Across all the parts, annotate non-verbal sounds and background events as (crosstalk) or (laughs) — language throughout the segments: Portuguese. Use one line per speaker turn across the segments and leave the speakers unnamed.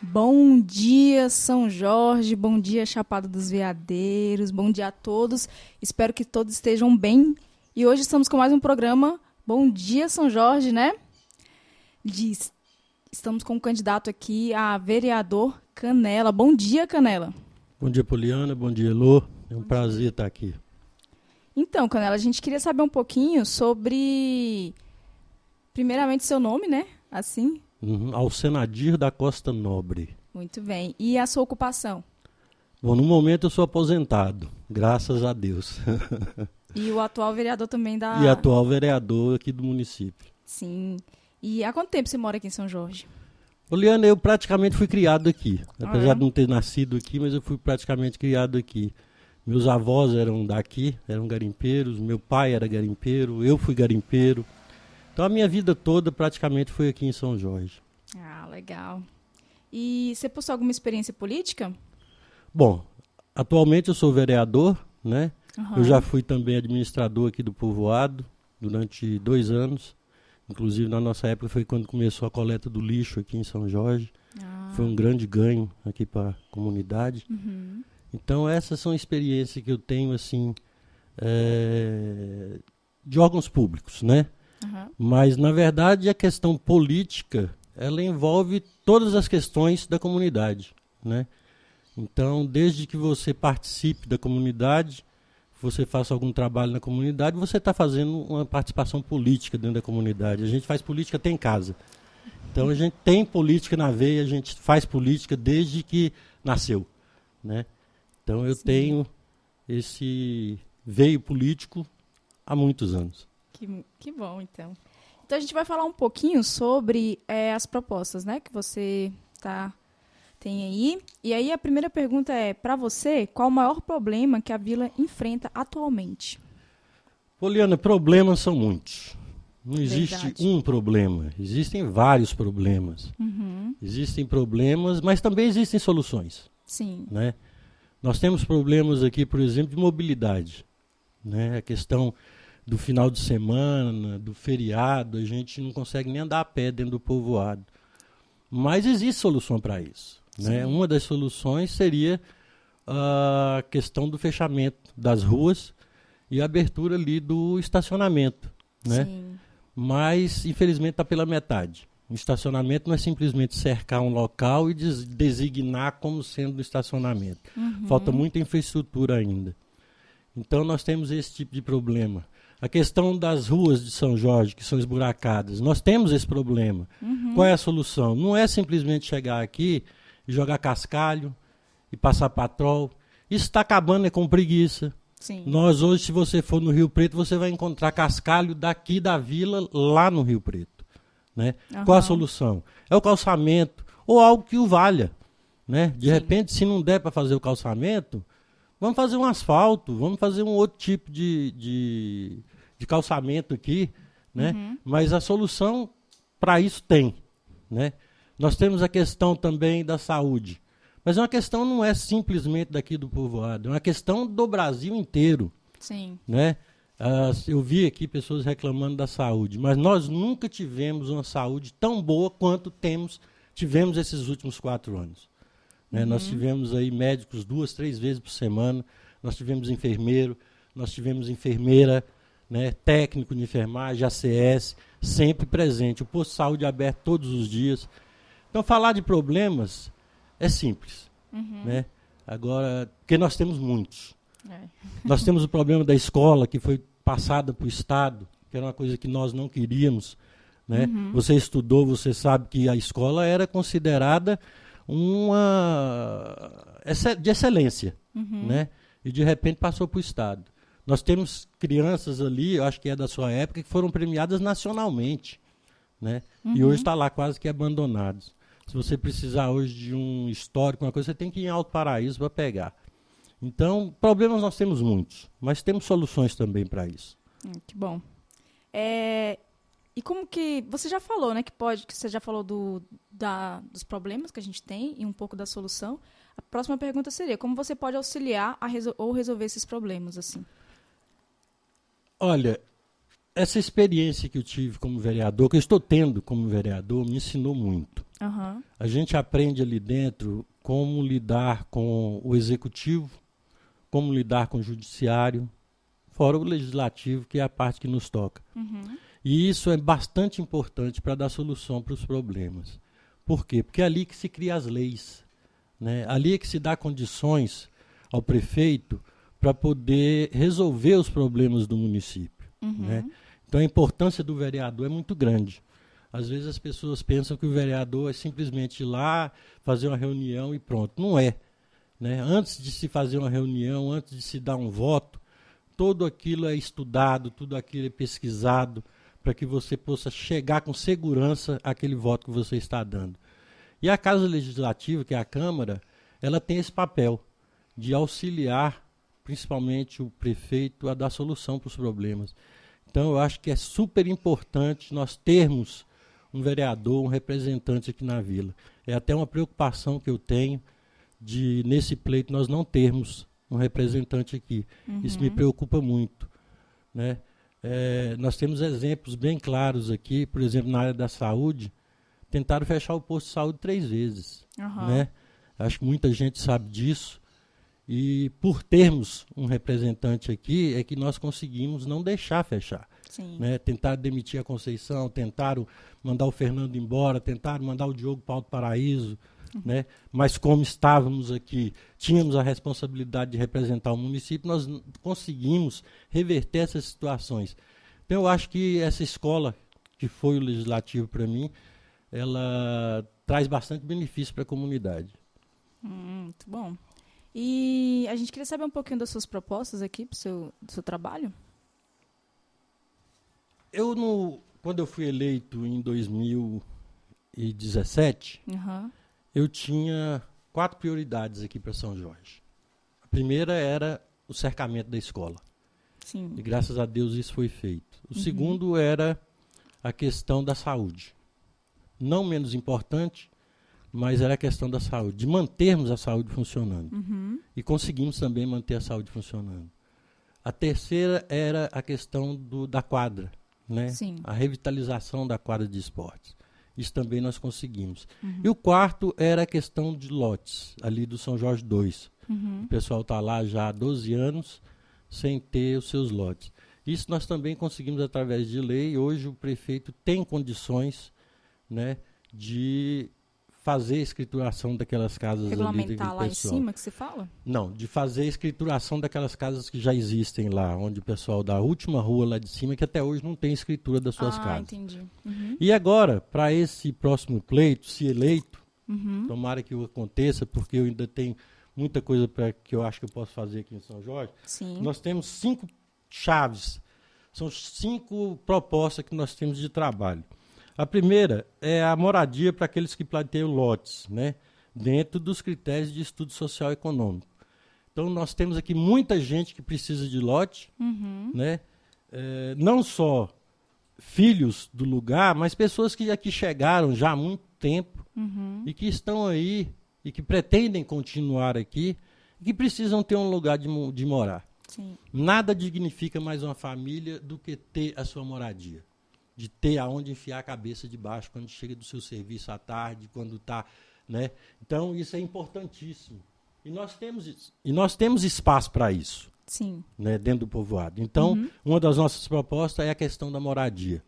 Bom dia, São Jorge. Bom dia, Chapada dos Veadeiros. Bom dia a todos. Espero que todos estejam bem. E hoje estamos com mais um programa. Bom dia, São Jorge, né? Diz. Estamos com um candidato aqui a vereador Canela. Bom dia, Canela.
Bom dia, Poliana. Bom dia, Elô. É um prazer estar aqui.
Então, Canela, a gente queria saber um pouquinho sobre, primeiramente, seu nome, né? Assim.
Uhum. Alcenadir da Costa Nobre.
Muito bem. E a sua ocupação?
Bom, no momento eu sou aposentado, graças a Deus.
e o atual vereador também da.
E atual vereador aqui do município.
Sim. E há quanto tempo você mora aqui em São Jorge?
Oliana, eu praticamente fui criado aqui. Apesar ah, é? de não ter nascido aqui, mas eu fui praticamente criado aqui. Meus avós eram daqui, eram garimpeiros, meu pai era garimpeiro, eu fui garimpeiro. Então a minha vida toda praticamente foi aqui em São Jorge.
Ah, legal. E você possui alguma experiência política?
Bom, atualmente eu sou vereador, né? Uhum. Eu já fui também administrador aqui do povoado durante dois anos. Inclusive na nossa época foi quando começou a coleta do lixo aqui em São Jorge. Ah. Foi um grande ganho aqui para a comunidade. Uhum. Então essas são experiências que eu tenho assim é, de órgãos públicos, né? Uhum. Mas na verdade a questão política ela envolve todas as questões da comunidade, né? Então desde que você participe da comunidade, você faça algum trabalho na comunidade, você está fazendo uma participação política dentro da comunidade. A gente faz política até em casa. Então a gente tem política na veia, a gente faz política desde que nasceu, né? Então eu Sim. tenho esse veio político há muitos anos.
Que, que bom, então. Então a gente vai falar um pouquinho sobre é, as propostas, né, que você tá tem aí. E aí a primeira pergunta é para você, qual o maior problema que a vila enfrenta atualmente?
Poliana, problemas são muitos. Não existe Verdade. um problema, existem vários problemas. Uhum. Existem problemas, mas também existem soluções.
Sim.
Né? Nós temos problemas aqui, por exemplo, de mobilidade. Né? A questão do final de semana, do feriado, a gente não consegue nem andar a pé dentro do povoado. Mas existe solução para isso. Né? Uma das soluções seria a questão do fechamento das ruas e a abertura ali do estacionamento. Né? Sim. Mas, infelizmente, está pela metade. O estacionamento não é simplesmente cercar um local e des designar como sendo estacionamento. Uhum. Falta muita infraestrutura ainda. Então nós temos esse tipo de problema. A questão das ruas de São Jorge, que são esburacadas, nós temos esse problema. Uhum. Qual é a solução? Não é simplesmente chegar aqui e jogar cascalho e passar patrol. Isso está acabando é com preguiça. Sim. Nós hoje, se você for no Rio Preto, você vai encontrar cascalho daqui da vila lá no Rio Preto. Né? Uhum. Qual a solução? É o calçamento ou algo que o valha. Né? De Sim. repente, se não der para fazer o calçamento, vamos fazer um asfalto, vamos fazer um outro tipo de, de, de calçamento aqui. Né? Uhum. Mas a solução para isso tem. Né? Nós temos a questão também da saúde. Mas uma questão não é simplesmente daqui do povoado, é uma questão do Brasil inteiro.
Sim.
Né? Uh, eu vi aqui pessoas reclamando da saúde, mas nós nunca tivemos uma saúde tão boa quanto temos tivemos esses últimos quatro anos. Né? Uhum. Nós tivemos aí médicos duas, três vezes por semana, nós tivemos enfermeiro, nós tivemos enfermeira, né? técnico de enfermagem, ACS, sempre presente. O posto de saúde aberto todos os dias. Então, falar de problemas é simples. Uhum. Né? Agora, porque nós temos muitos. É. (laughs) Nós temos o problema da escola, que foi passada para o Estado, que era uma coisa que nós não queríamos. Né? Uhum. Você estudou, você sabe que a escola era considerada uma de excelência, uhum. né? E de repente passou para o Estado. Nós temos crianças ali, eu acho que é da sua época, que foram premiadas nacionalmente, né? Uhum. E hoje está lá quase que abandonados. Se você precisar hoje de um histórico, uma coisa, você tem que ir em Alto Paraíso para pegar. Então, problemas nós temos muitos, mas temos soluções também para isso.
Hum, que bom. É, e como que você já falou, né? Que pode, que você já falou do, da, dos problemas que a gente tem e um pouco da solução. A próxima pergunta seria: como você pode auxiliar a resol ou resolver esses problemas assim?
Olha, essa experiência que eu tive como vereador, que eu estou tendo como vereador, me ensinou muito.
Aham.
A gente aprende ali dentro como lidar com o executivo, como lidar com o judiciário, fora o legislativo, que é a parte que nos toca.
Uhum.
E isso é bastante importante para dar solução para os problemas. Por quê? Porque é ali que se cria as leis. Né? Ali é que se dá condições ao prefeito para poder resolver os problemas do município.
Uhum.
Né? Então a importância do vereador é muito grande. Às vezes as pessoas pensam que o vereador é simplesmente ir lá, fazer uma reunião e pronto. Não é. Né? Antes de se fazer uma reunião, antes de se dar um voto, tudo aquilo é estudado, tudo aquilo é pesquisado, para que você possa chegar com segurança àquele voto que você está dando. E a Casa Legislativa, que é a Câmara, ela tem esse papel de auxiliar principalmente o prefeito a dar solução para os problemas. Então eu acho que é super importante nós termos um vereador, um representante aqui na vila. É até uma preocupação que eu tenho de nesse pleito nós não termos um representante aqui.
Uhum.
Isso me preocupa muito, né? É, nós temos exemplos bem claros aqui, por exemplo, na área da saúde, tentaram fechar o posto de saúde três vezes,
Aham.
né? Acho que muita gente sabe disso. E por termos um representante aqui, é que nós conseguimos não deixar fechar.
Sim.
Né? Tentaram demitir a Conceição, tentaram mandar o Fernando embora, tentaram mandar o Diogo para o Alto Paraíso. Né? Mas como estávamos aqui, tínhamos a responsabilidade de representar o município, nós conseguimos reverter essas situações. Então eu acho que essa escola, que foi o legislativo para mim, ela traz bastante benefício para a comunidade.
Hum, muito bom. E a gente queria saber um pouquinho das suas propostas aqui pro seu, do seu trabalho.
Eu, no, quando eu fui eleito em 2017,
Aham.
eu tinha quatro prioridades aqui para São Jorge. A primeira era o cercamento da escola.
Sim.
E graças a Deus isso foi feito. O
Uhum.
segundo era a questão da saúde. Não menos importante, mas era a questão da saúde, de mantermos a saúde funcionando.
Uhum.
E conseguimos também manter a saúde funcionando. A terceira era a questão do, da quadra, né?
Sim.
a revitalização da quadra de esportes. Isso também nós conseguimos.
Uhum.
E o quarto era a questão de lotes, ali do São Jorge 2.
Uhum.
O pessoal está lá já há 12 anos sem ter os seus lotes. Isso nós também conseguimos através de lei. Hoje o prefeito tem condições né, de fazer a escrituração daquelas casas ali
Regulamentar
daquele
lá em
pessoal.
cima que você fala?
Não, de fazer a escrituração daquelas casas que já existem lá, onde o pessoal da última rua lá de cima, que até hoje não tem escritura das suas
ah,
casas.
entendi. Uhum.
E agora, para esse próximo pleito, se eleito,
Uhum.
tomara que aconteça, porque eu ainda tenho muita coisa pra, que eu acho que eu posso fazer aqui em São Jorge.
Sim.
Nós temos cinco chaves, são cinco propostas que nós temos de trabalho. A primeira é a moradia para aqueles que plateiam lotes, né? dentro dos critérios de estudo social econômico. Então, nós temos aqui muita gente que precisa de lote,
Uhum.
né? Eh, não só filhos do lugar, mas pessoas que aqui chegaram já há muito tempo
Uhum.
e que estão aí e que pretendem continuar aqui e que precisam ter um lugar de, de morar.
Sim.
Nada dignifica mais uma família do que ter a sua moradia. De ter aonde enfiar a cabeça debaixo quando chega do seu serviço à tarde, quando está. Né? Então, isso é importantíssimo. E nós temos, isso- e nós temos espaço para isso
Sim.
né, dentro do povoado. Então,
Uhum.
uma das nossas propostas é a questão da moradia.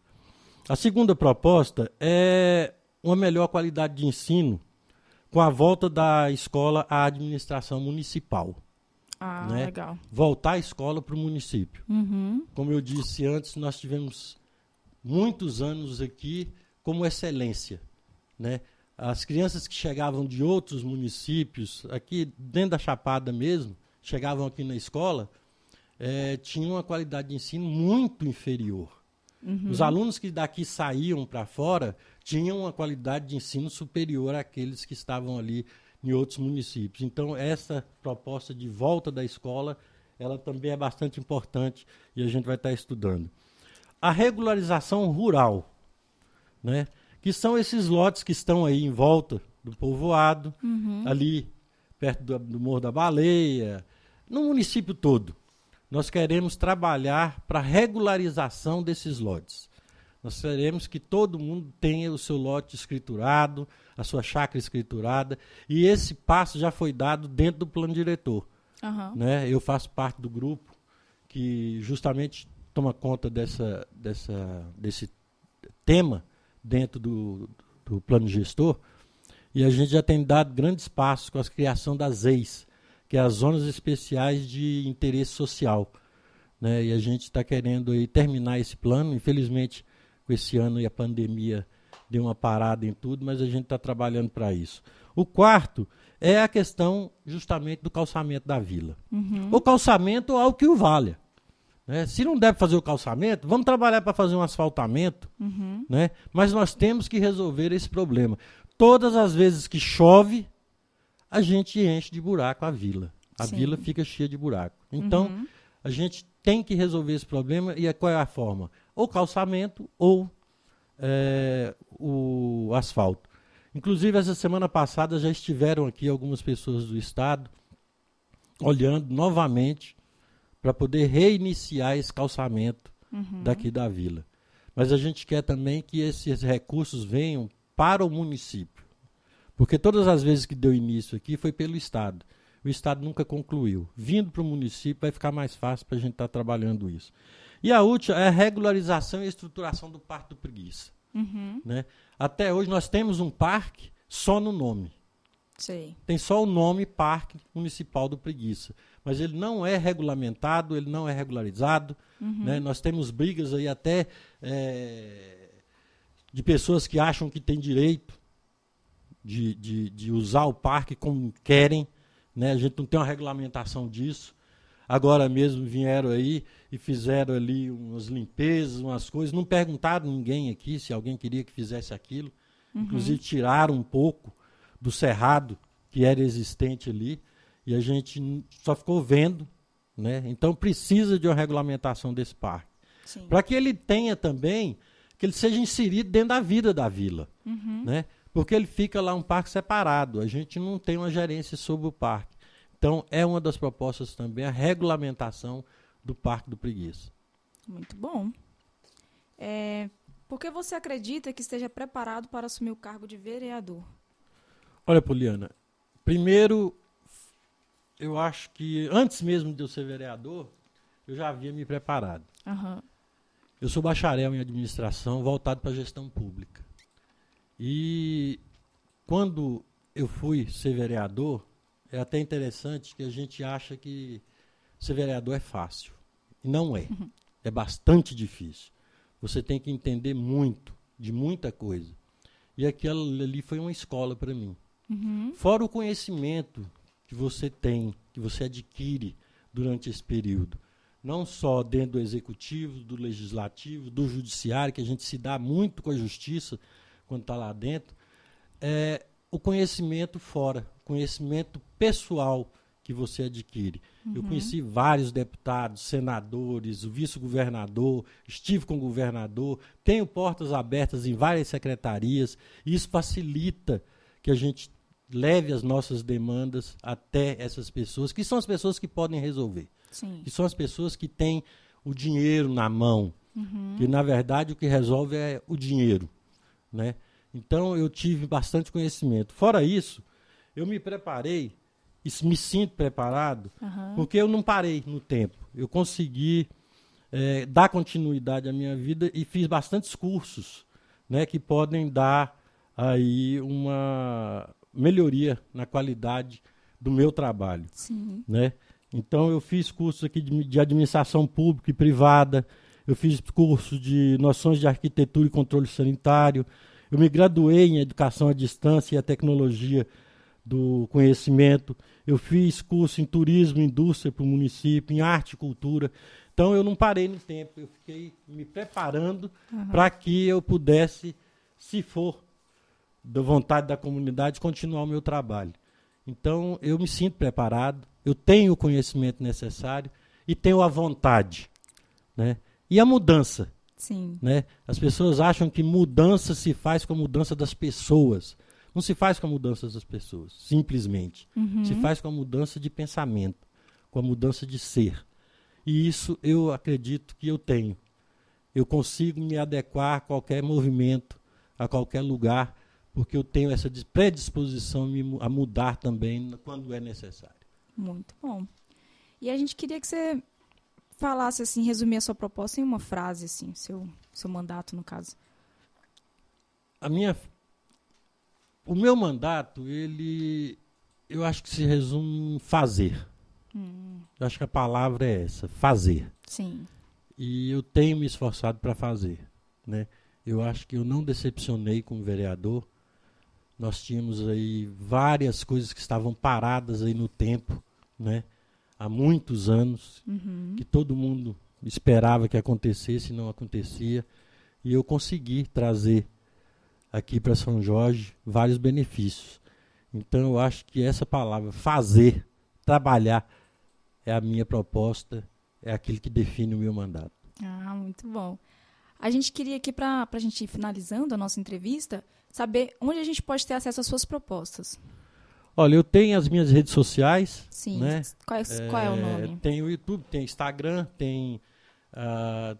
A segunda proposta é uma melhor qualidade de ensino com a volta da escola à administração municipal.
Ah,
Né?
legal.
Voltar a escola para o município.
Uhum.
Como eu disse antes, nós tivemos muitos anos aqui como excelência. Né? As crianças que chegavam de outros municípios, aqui dentro da Chapada mesmo, chegavam aqui na escola, eh, tinham uma qualidade de ensino muito inferior.
Uhum.
Os alunos que daqui saíam para fora tinham uma qualidade de ensino superior àqueles que estavam ali em outros municípios. Então, essa proposta de volta da escola, ela também é bastante importante e a gente vai estar estudando. A regularização rural, né? que são esses lotes que estão aí em volta do povoado,
Uhum.
ali perto do, do Morro da Baleia, no município todo. nós queremos trabalhar para a regularização desses lotes. Nós queremos que todo mundo tenha o seu lote escriturado, a sua chácara escriturada, e esse passo já foi dado dentro do plano diretor.
Aham.
Né? Eu faço parte do grupo que justamente toma conta dessa, dessa, desse tema dentro do, do plano gestor, e a gente já tem dado grandes passos com a criação das EIs, que é as Zonas Especiais de Interesse Social. Né? E a gente está querendo aí terminar esse plano, infelizmente com esse ano e a pandemia deu uma parada em tudo, mas a gente está trabalhando para isso. O quarto é a questão justamente do calçamento da vila.
Uhum.
O calçamento ao que o valha. Né? Se não der para fazer o calçamento, vamos trabalhar para fazer um asfaltamento,
Uhum.
né? mas nós temos que resolver esse problema. Todas as vezes que chove, a gente enche de buraco a vila. A
Sim.
vila fica cheia de buraco. Então,
Uhum.
a gente tem que resolver esse problema e é- qual é a forma? Ou calçamento ou é, o asfalto. Inclusive, essa semana passada já estiveram aqui algumas pessoas do Estado olhando novamente para poder reiniciar esse calçamento
Uhum.
daqui da vila. Mas a gente quer também que esses recursos venham para o município. Porque todas as vezes que deu início aqui foi pelo Estado. O Estado nunca concluiu. Vindo para o município vai ficar mais fácil para a gente estar trabalhando isso. E a última é a regularização e estruturação do Parque do Preguiça.
Uhum.
né? Até hoje nós temos um parque só no nome.
Sei.
Tem só o nome Parque Municipal do Preguiça. Mas ele não é regulamentado, ele não é regularizado.
Uhum.
né? Nós temos brigas aí até é, de pessoas que acham que têm direito de, de, de usar o parque como querem. Né? A gente não tem uma regulamentação disso. Agora mesmo vieram aí e fizeram ali umas limpezas, umas coisas. Não perguntaram ninguém aqui se alguém queria que fizesse aquilo. Inclusive tiraram um pouco do cerrado que era existente ali e a gente só ficou vendo, né? Então precisa de uma regulamentação desse parque para que ele tenha também que ele seja inserido dentro da vida da vila,
Uhum.
né? Porque ele fica lá um parque separado. A gente não tem uma gerência sobre o parque. Então é uma das propostas também a regulamentação do Parque do Preguiça.
Muito bom. É, por que você acredita que esteja preparado para assumir o cargo de vereador?
Olha, Poliana, primeiro, eu acho que antes mesmo de eu ser vereador, eu já havia me preparado.
Aham.
Eu sou bacharel em administração voltado para a gestão pública. E quando eu fui ser vereador, é até interessante que a gente acha que ser vereador é fácil. E não é. É bastante difícil. Você tem que entender muito, de muita coisa. E aquilo ali foi uma escola para mim.
Uhum.
Fora o conhecimento que você tem, que você adquire durante esse período. Não só dentro do executivo, do legislativo, do judiciário, que a gente se dá muito com a justiça quando está lá dentro, é o conhecimento fora, conhecimento pessoal que você adquire. Eu conheci vários deputados, senadores, o vice-governador, estive com o governador, tenho portas abertas em várias secretarias, e isso facilita que a gente leve as nossas demandas até essas pessoas, que são as pessoas que podem resolver,
Sim.
que são as pessoas que têm o dinheiro na mão,
Uhum.
que na verdade o que resolve é o dinheiro, né? Então eu tive bastante conhecimento. Fora isso, eu me preparei e me sinto preparado
Aham.
porque eu não parei no tempo. Eu consegui eh, dar continuidade à minha vida e fiz bastantes cursos, né, que podem dar aí uma melhoria na qualidade do meu trabalho
Sim.
né? Então eu fiz cursos aqui de, de administração pública e privada, eu fiz curso de noções de arquitetura e controle sanitário, eu me graduei em educação à distância e a tecnologia do conhecimento, eu fiz curso em turismo e indústria para o município, em arte e cultura. Então eu não parei no tempo, eu fiquei me preparando para que eu pudesse, se for da vontade da comunidade, continuar o meu trabalho. Então, eu me sinto preparado, eu tenho o conhecimento necessário e tenho a vontade. Né? E a mudança.
Sim.
Né? As pessoas acham que mudança se faz com a mudança das pessoas. Não se faz com a mudança das pessoas, simplesmente.
Uhum.
Se faz com a mudança de pensamento, com a mudança de ser. E isso eu acredito que eu tenho. Eu consigo me adequar a qualquer movimento, a qualquer lugar, porque eu tenho essa predisposição a mudar também quando é necessário.
Muito bom. E a gente queria que você falasse assim, resumir a sua proposta em uma frase assim, seu seu mandato no caso.
A minha o meu mandato, ele eu acho que se resume em fazer. Hum. Eu acho que a palavra é essa, fazer.
Sim.
E eu tenho me esforçado para fazer, né? Eu acho que eu não decepcionei como vereador. Nós tínhamos aí várias coisas que estavam paradas aí no tempo, né? Há muitos anos, uhum. que todo mundo esperava que acontecesse e não acontecia. E eu consegui trazer aqui para São Jorge vários benefícios. Então eu acho que essa palavra, fazer, trabalhar, é a minha proposta, é aquilo que define o meu mandato.
Ah, muito bom. A gente queria aqui, para a gente ir finalizando a nossa entrevista, saber onde a gente pode ter acesso às suas propostas.
Olha, eu tenho as minhas redes sociais.
Sim.
Né?
Qual, é, qual é o é, nome?
Tem o YouTube, tem Instagram, tem. Uh,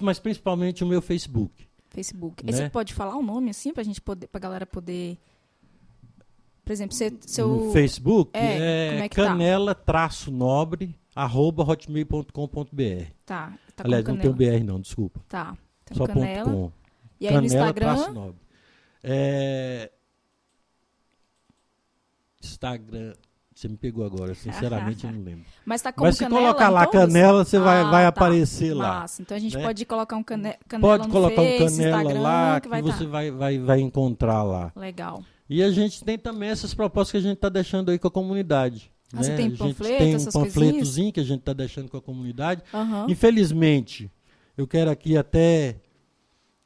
mas principalmente o meu Facebook.
Facebook. Né? Você pode falar o um nome assim para a gente poder, para galera poder. Por exemplo, seu.
No Facebook é, é, é tá? canela tá? traço nobre arroba hotmail.com.br.
Tá. tá
Aliás, não tem o BR não, desculpa.
Tá.
Então, Só canela. ponto com.
E aí canela, no Instagram?
É... Instagram. Você me pegou agora, sinceramente eu não lembro. (laughs)
Mas tá Mas
se colocar lá todos? canela, você ah, vai, vai tá. aparecer lá.
Então a gente né? pode colocar um cane canela
Pode colocar face, um canela Instagram, lá que, que você tá. vai, vai, vai encontrar lá.
Legal.
E a gente tem também essas propostas que a gente está deixando aí com a comunidade.
Ah, né? Você tem panfleto,
tem
um
panfletozinho que a gente está deixando com a comunidade. Uhum. Infelizmente, eu quero aqui até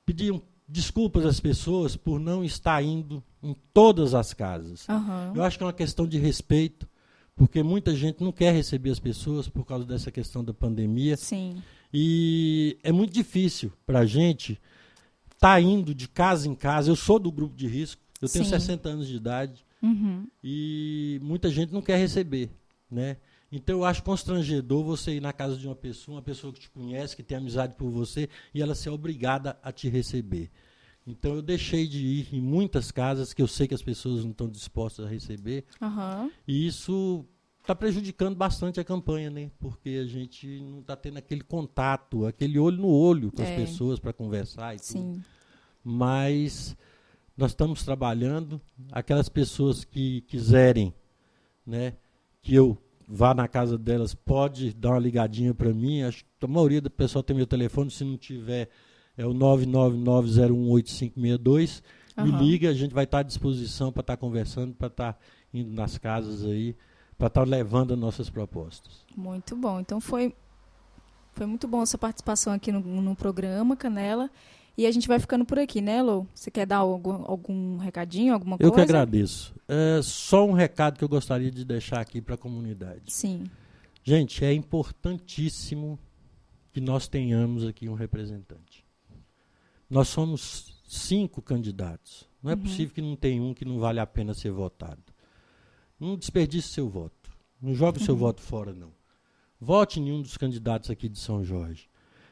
pedir um, desculpas às pessoas por não estar indo em todas as casas.
Uhum.
Eu acho que é uma questão de respeito, porque muita gente não quer receber as pessoas por causa dessa questão da pandemia.
Sim.
E é muito difícil para a gente estar tá indo de casa em casa. Eu sou do grupo de risco, eu tenho Sim. 60 anos de idade
uhum.
e muita gente não quer receber, né? Então eu acho constrangedor você ir na casa de uma pessoa, uma pessoa que te conhece, que tem amizade por você, e ela ser obrigada a te receber. Então eu deixei de ir em muitas casas que eu sei que as pessoas não estão dispostas a receber.
Uhum.
E isso está prejudicando bastante a campanha, né? Porque a gente não está tendo aquele contato, aquele olho no olho com é. as pessoas para conversar e
Sim.
tudo. Mas nós estamos trabalhando. Aquelas pessoas que quiserem, né, que eu vá na casa delas, pode dar uma ligadinha para mim. Acho que a maioria do pessoal tem meu telefone. Se não tiver é o 999018562. Uhum. Me liga, a gente vai estar à disposição para estar conversando, para estar indo nas casas aí, para estar levando as nossas propostas.
Muito bom. Então foi, foi muito bom a sua participação aqui no, no programa, Canela. E a gente vai ficando por aqui, né, Lô? Você quer dar algum, algum recadinho, alguma coisa?
Eu que agradeço. É só um recado que eu gostaria de deixar aqui para a comunidade.
Sim.
Gente, é importantíssimo que nós tenhamos aqui um representante. Nós somos cinco candidatos. Não é uhum. possível que não tenha um que não vale a pena ser votado. Não desperdice seu voto. Não jogue o seu uhum. voto fora, não. Vote em um dos candidatos aqui de São Jorge.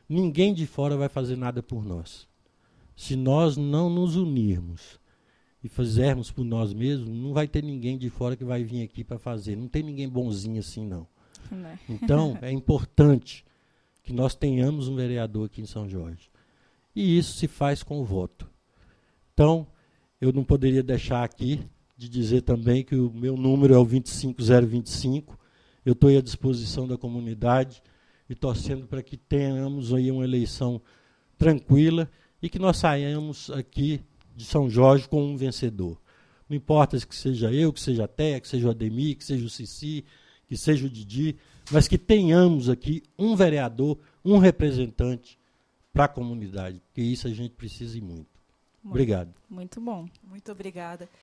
Ninguém de fora vai fazer nada por nós. Se nós não nos unirmos e fizermos por nós mesmos, não vai ter ninguém de fora que vai vir aqui para fazer. Não tem ninguém bonzinho assim, não. não. É. Então, (laughs) é importante que nós tenhamos um vereador aqui em São Jorge. E isso se faz com o voto. Então, eu não poderia deixar aqui de dizer também que o meu número é o 25025. Eu estou à disposição da comunidade e torcendo para que tenhamos aí uma eleição tranquila e que nós saiamos aqui de São Jorge com um vencedor. Não importa que seja eu, que seja a Té, que seja o Ademir, que seja o Cici, que seja o Didi, mas que tenhamos aqui um vereador, um representante para a comunidade, porque isso a gente precisa e muito. muito. Obrigado.
Muito bom.
Muito obrigada.